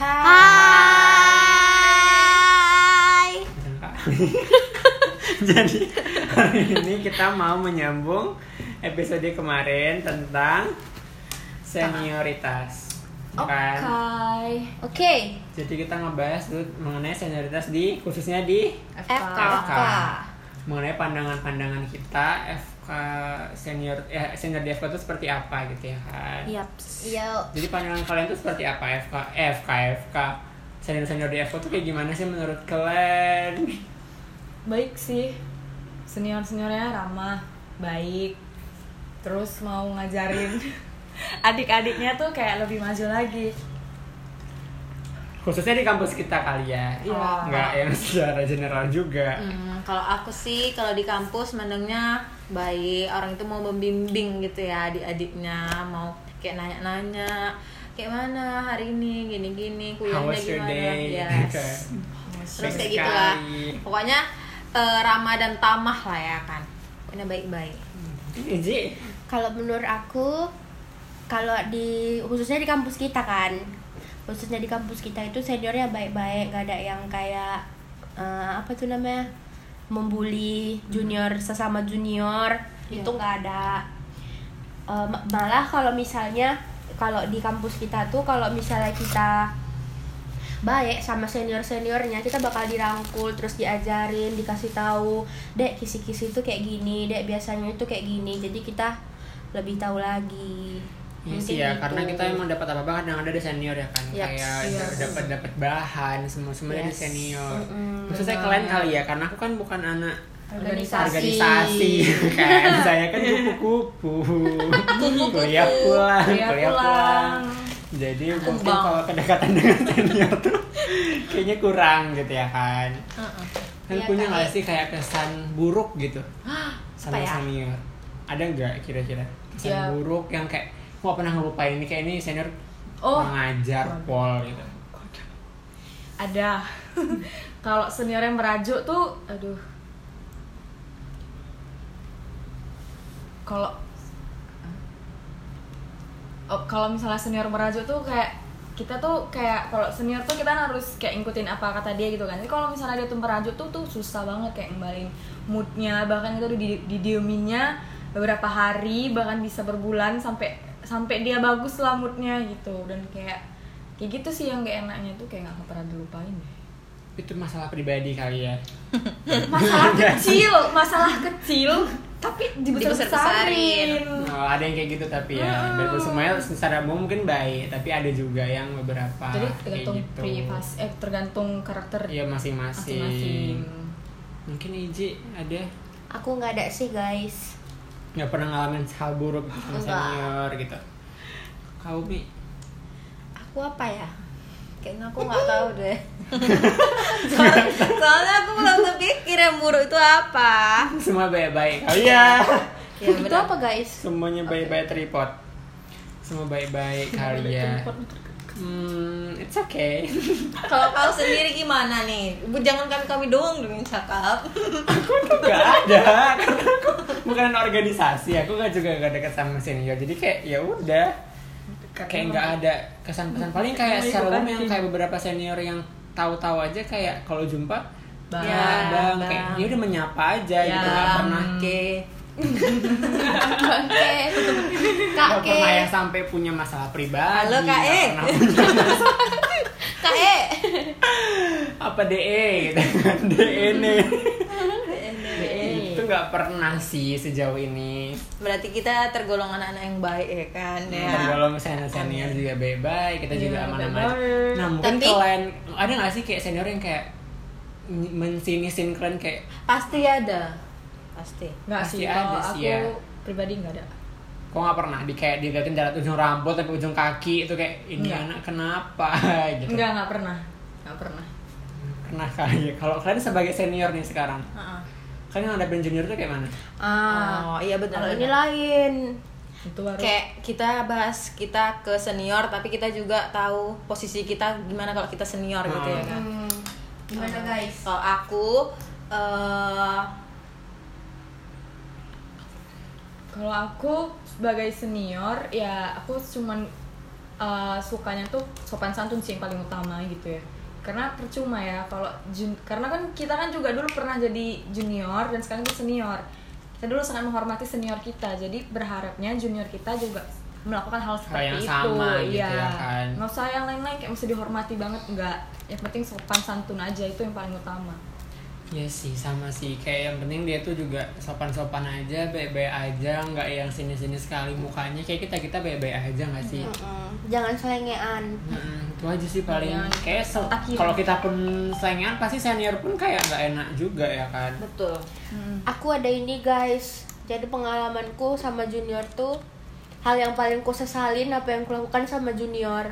Hai. Jadi hari ini kita mau menyambung episode kemarin tentang senioritas. Kan? Oke. Jadi kita ngebahas dulu mengenai senioritas di khususnya di FK. FK. Mengenai pandangan-pandangan kita FK senior ya senior di FK itu seperti apa gitu ya kan. Yaps. Iya. Jadi pandangan kalian itu seperti apa FK FK FK senior senior di FK itu kayak gimana sih menurut kalian? baik sih senior seniornya ramah baik terus mau ngajarin adik-adiknya tuh kayak lebih maju lagi Khususnya di kampus kita kali ya. Iya. Nggak yang secara general juga. Hmm, kalau aku sih kalau di kampus mandangnya baik orang itu mau membimbing gitu ya adik-adiknya. Mau kayak nanya-nanya kayak mana hari ini? Gini-gini kuliahnya gimana? yes. Terus kayak gitu lah pokoknya eh, ramah dan tamah lah ya kan. Pokoknya baik-baik. Iji, Kalau menurut aku, kalau di khususnya di kampus kita kan, khususnya di kampus kita itu seniornya baik-baik, gak ada yang kayak eh, apa tuh namanya membuli junior sesama junior Iya. itu nggak ada. Ma- malah kalau misalnya kalau di kampus kita tuh kalau misalnya kita baik sama senior seniornya kita bakal dirangkul terus diajarin dikasih tahu dek kisi-kisi itu kayak gini dek biasanya itu kayak gini jadi kita lebih tahu lagi Iya Mungkin sih ya, gitu. karena kita emang dapat apa-apa kan yang ada di senior ya kan, Yap, kayak iya. dapat dapat bahan semua semuanya Yes. senior. Mm-mm. Khususnya kalian kali ya, karena aku kan bukan anak Organisasi. organisasi kan, saya kan kupu-kupu, kuliah pulang, Kuliah pulang. pulang. Jadi mungkin kalau kedekatan dengan senior tuh kayaknya kurang gitu ya kan. Kan Iya, punya nggak sih kayak kesan buruk gitu sama ya? senior? Ada nggak kira-kira kesan Ya. buruk yang kayak mau pernah ngelupain ini kayak ini senior Oh. ngajar pol gitu. ada. Kalau senior yang merajuk tuh aduh. Kalau oh, kalau misalnya senior merajuk tuh kayak kita tuh kayak kalau senior tuh kita harus kayak ngikutin apa kata dia gitu kan. Jadi kalau misalnya dia tuh merajuk tuh tuh susah banget kayak ngembalin moodnya. Bahkan itu di didieminnya beberapa hari bahkan bisa berbulan sampai sampai dia bagus lah moodnya gitu dan kayak kayak gitu sih yang gak enaknya tuh kayak nggak pernah dilupain deh Itu masalah pribadi kali ya. masalah kecil masalah kecil tapi Dibesar-besarin. Oh, ada yang kayak gitu tapi ya. Dan semuanya secara umum mungkin baik, tapi ada juga yang beberapa jadi kayak tergantung gitu. privasi eh tergantung karakter Iya masing-masing. masing-masing Mungkin Iji ada aku nggak ada sih guys nggak pernah ngalamin hal buruk sama Enggak. senior gitu. Kau Mi, aku apa ya kayaknya aku nggak tahu deh soalnya, soalnya aku belum kepikir yang buruk itu apa semua baik-baik. Oh iya. ya itu benar apa guys Semuanya baik-baik tripod. Semua baik-baik kali ya. Hmm, it's okay. kalau kau sendiri gimana nih? Bu, jangan kami kami doang dong yang cakap. Aku tuh gak ada. Karena aku bukan organisasi aku gak juga gak dekat sama senior. Jadi kayak ya udah. Kayak nggak ada kesan-kesan. Paling kayak secara umum yang kayak beberapa senior yang tahu-tahu aja kayak kalau jumpa Bang. ya bang, Bang. kayak ya udah menyapa aja Ya, gitu nggak pernah oke oke kak ke pernah yang sampai punya masalah pribadi Halo, Kak E. kak e. Apa de de nih Eh, itu nggak pernah sih sejauh ini. Berarti kita tergolong anak-anak yang baik ya kan ya? tergolong senior senior juga baik-baik kita juga Iya, aman-aman. nah mungkin Tapi- kalian ada nggak sih kayak senior yang kayak mensinisin kalian kayak pasti ada pasti. Nggak Pasti sih ada kalau sih aku ya. pribadi nggak ada. Kok nggak pernah di kayak diliatin dari ujung rambut sampai ujung kaki itu kayak ini Nggak. anak kenapa? Gitu. Nggak nggak pernah. Nggak pernah. Pernah kali ya. Kalau kalian sebagai senior nih sekarang Heeh. kalian ngadepin junior tuh kayak mana? Ah oh. iya benar kalau ini lain. Itu baru. Kayak kita bahas kita ke senior tapi kita juga tahu posisi kita gimana kalau kita senior gitu ya kan. Hmm, gimana guys? kalau aku eh kalau aku sebagai senior ya aku cuman eh, sukanya tuh sopan santun sih yang paling utama gitu ya karena percuma ya kalau jun karena kan kita kan juga dulu pernah jadi junior dan sekarang kita senior kita dulu sangat menghormati senior kita jadi berharapnya junior kita juga melakukan hal seperti yang itu sama gitu Iya. ya kan. nggak usah yang lain-lain kayak mesti dihormati banget enggak yang penting sopan santun aja itu yang paling utama Iya sih sama sih. Kayak yang penting dia tuh juga sopan-sopan aja baik-baik aja nggak yang sini-sini sekali mukanya. Kayak kita kita baik-baik aja nggak sih? Mm-mm. jangan selengean. Mm, itu aja sih paling. Kayak se- otak kiri. kalau kita. pun saingan pasti senior pun kayak nggak enak juga ya kan? Betul. Aku ada ini guys. Jadi pengalamanku sama junior tuh hal yang paling ku sesalin apa yang kulakukan sama junior.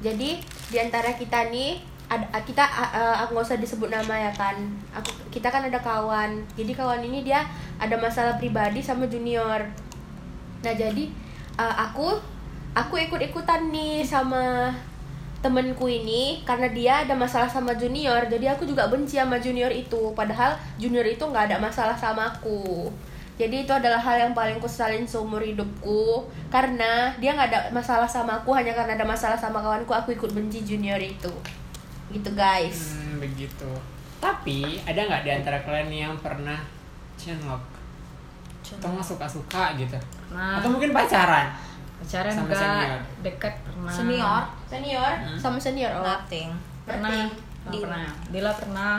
Jadi di antara kita nih ada kita uh, aku nggak usah disebut nama ya kan. Aku kita kan ada kawan. Jadi kawan ini dia ada masalah pribadi sama junior. Nah jadi uh, aku aku ikut ikutan nih sama temenku ini karena dia ada masalah sama junior. Jadi aku juga benci sama junior itu. Padahal junior itu nggak ada masalah sama aku. Jadi itu adalah hal yang paling kusalin seumur hidupku. Karena dia nggak ada masalah sama aku hanya karena ada masalah sama kawanku aku ikut benci junior itu gitu guys. Hmm, begitu. Tapi ada nggak di antara kalian yang pernah chenlok atau nggak suka-suka gitu? Nah. Atau mungkin pacaran? Pacaran Sama enggak. senior. dekat pernah. Senior? Senior? Hmm. sama senior? Oh. Nothing. Pernah. Oh, Dila. pernah. Dila pernah.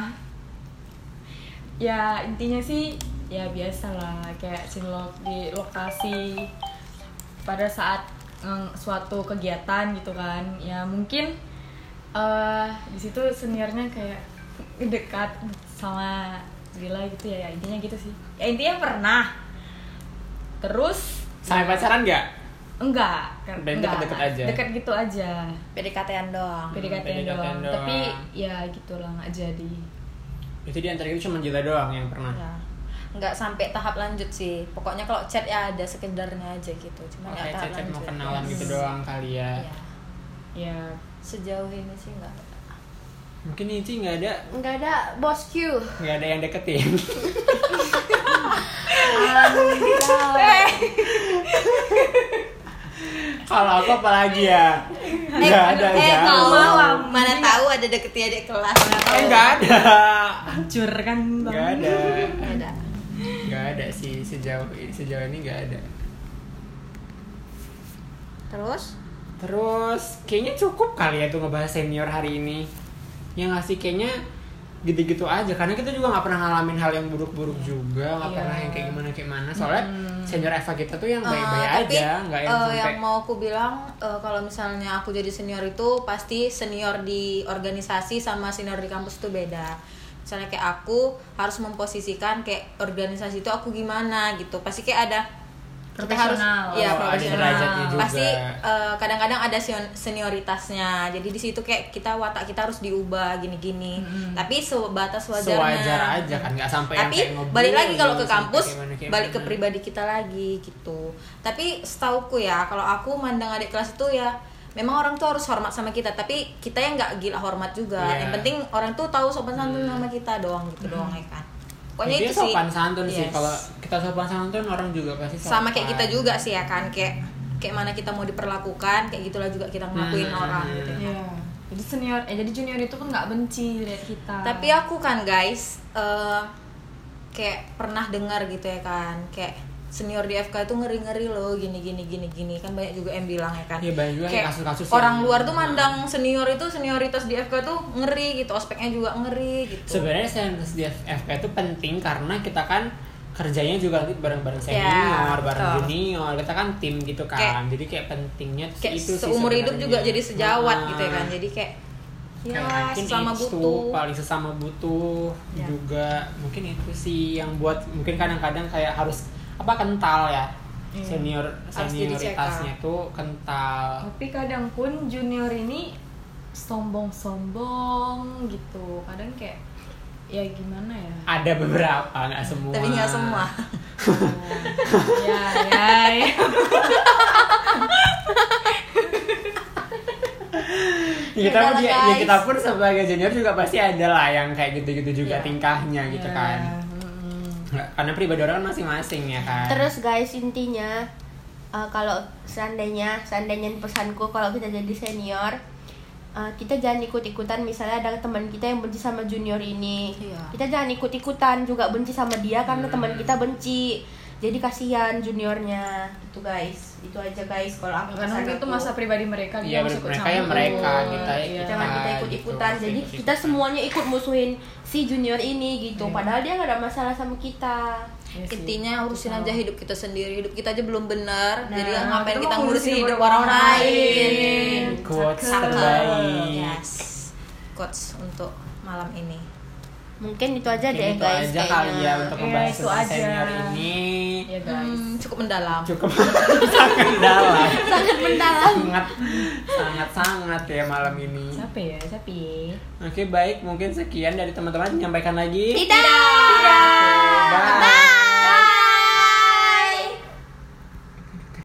Ya intinya sih ya biasa lah. Kayak cinlok di lokasi pada saat mm, suatu kegiatan gitu kan. Ya mungkin eh di situ seniornya kayak dekat sama Dila gitu ya, ya intinya gitu sih. Ya intinya pernah. Terus sampai pacaran nggak? Enggak kan enggak deket-deket aja? dekat gitu aja. PDKT-an doang. PDKT PDKT-an doang. doang. tapi ya gitulah nggak jadi. Itu di antara itu cuma Jila doang yang pernah? Ya. Nggak sampai tahap lanjut sih. Pokoknya kalau chat ya ada sekedarnya aja gitu. Cuma nggak kayak tahap chat mau lanjut. kenalan gitu doang kali ya. Iya. ya sejauh ini sih nggak mungkin itu nggak ada. Nggak ada bos Q. Nggak ada yang deketin. Kalau aku apalagi ya? Nggak ada eh kalau mana tahu ada deketnya adik kelas. Eh nggak ada. Hancur kan nggak bang ada. Nggak ada. Nggak ada sih sejauh sejauh ini nggak ada. Terus terus kayaknya cukup kali ya tuh ngebahas senior hari ini. Ya nggak sih? Kayaknya gitu-gitu aja. Karena kita juga nggak pernah ngalamin hal yang buruk-buruk juga. Nggak Iya. pernah yang kayak gimana kayak mana. Soalnya Hmm. senior Eva kita tuh yang Eh, baik-baik tapi, aja. Nggak yang eh, sampai yang mau aku bilang eh, kalau misalnya aku jadi senior itu pasti senior di organisasi sama senior di kampus itu beda. Misalnya kayak aku harus memposisikan kayak organisasi itu aku gimana gitu. Pasti kayak ada kita harus Profesional. ya Oh, profesional. pasti eh, kadang-kadang ada senior- senioritasnya. Jadi di situ kayak kita watak kita harus diubah gini-gini. Mm-mm. tapi sebatas wajarnya. Sewajar aja kan nggak sampai yang tapi kayak ngebully, balik lagi kalau ke sampai kampus kayak mana, kayak balik ke pribadi kita lagi gitu. Tapi setauku ya kalau aku mandang adik kelas itu ya memang orang tuh harus hormat sama kita. Tapi kita yang nggak gila hormat juga. Iya. yang penting orang tuh tahu sopan santun sama kita doang gitu doang ya kan pokoknya Intinya itu sih sopan santun sih Yes. kalau kita sopan santun orang juga pasti sopan. sama kayak kita juga sih ya kan kayak kayak mana kita mau diperlakukan kayak gitulah juga kita ngelakuin Hmm. orang gitu ya. ya jadi senior eh jadi junior itu pun nggak benci lihat kita Tapi aku kan guys, eh, kayak pernah dengar gitu ya kan, kayak senior di FK itu ngeri-ngeri loh, gini gini gini gini kan banyak juga yang bilang ya kan. Iya, banyak juga kayak kasus-kasus orang yang- luar tuh mandang senior itu senioritas di FK tuh ngeri gitu, ospeknya juga ngeri gitu. sebenarnya senioritas di FK itu penting karena kita kan kerjanya juga nanti bareng-bareng Ya, senior, bareng betul. junior, kita kan tim gitu kan. Kayak- jadi kayak pentingnya kayak itu sih seumur hidup juga jadi sejawat Nah, gitu ya kan. Jadi kayak ya sama butuh. paling sesama butuh Ya. juga mungkin itu sih yang buat mungkin kadang-kadang kayak harus apa kental ya? Iya. senior senioritasnya tuh kental. Tapi kadang pun junior ini sombong-sombong gitu. Kadang kayak ya gimana ya? Ada beberapa nggak semua. Tapi nggak semua. Oh, ya ya ya. Ya, kita pun ya, ya kita pun sebagai junior juga pasti ada lah yang kayak gitu-gitu juga Iya. tingkahnya gitu Ya, kan karena pribadi orang masing-masing ya kan terus guys intinya uh, kalau seandainya seandainya pesanku kalau kita jadi senior uh, kita jangan ikut-ikutan misalnya ada teman kita yang benci sama junior ini Iya. kita jangan ikut-ikutan juga benci sama dia karena Hmm. teman kita benci jadi kasihan juniornya itu guys itu aja guys kalau aku karena mungkin itu aku. masa pribadi mereka Iya, dia harus ikut mereka campur. ya mereka, kita Iya. kita. jangan kita gitu, ikut-ikutan jadi ikut-ikutan. kita semuanya ikut musuhin si junior ini gitu Iya. padahal dia nggak ada masalah sama kita Iya sih. intinya urusin aja hidup kita sendiri hidup kita aja belum benar Nah, jadi ngapain kita ngurusin hidup orang orang lain quotes terbaik yes quotes untuk malam ini mungkin itu aja Mungkin deh itu guys aja kali ya untuk Iya, membahas itu aja. senior ini. Iya guys. Hmm, cukup mendalam. Cukup sangat dalam sangat mendalam. Sangat sangat sangat ya malam ini. Siapa ya? Siapa ya? oke baik. Mungkin sekian dari teman-teman. Menyampaikan lagi. Tidak. Bye.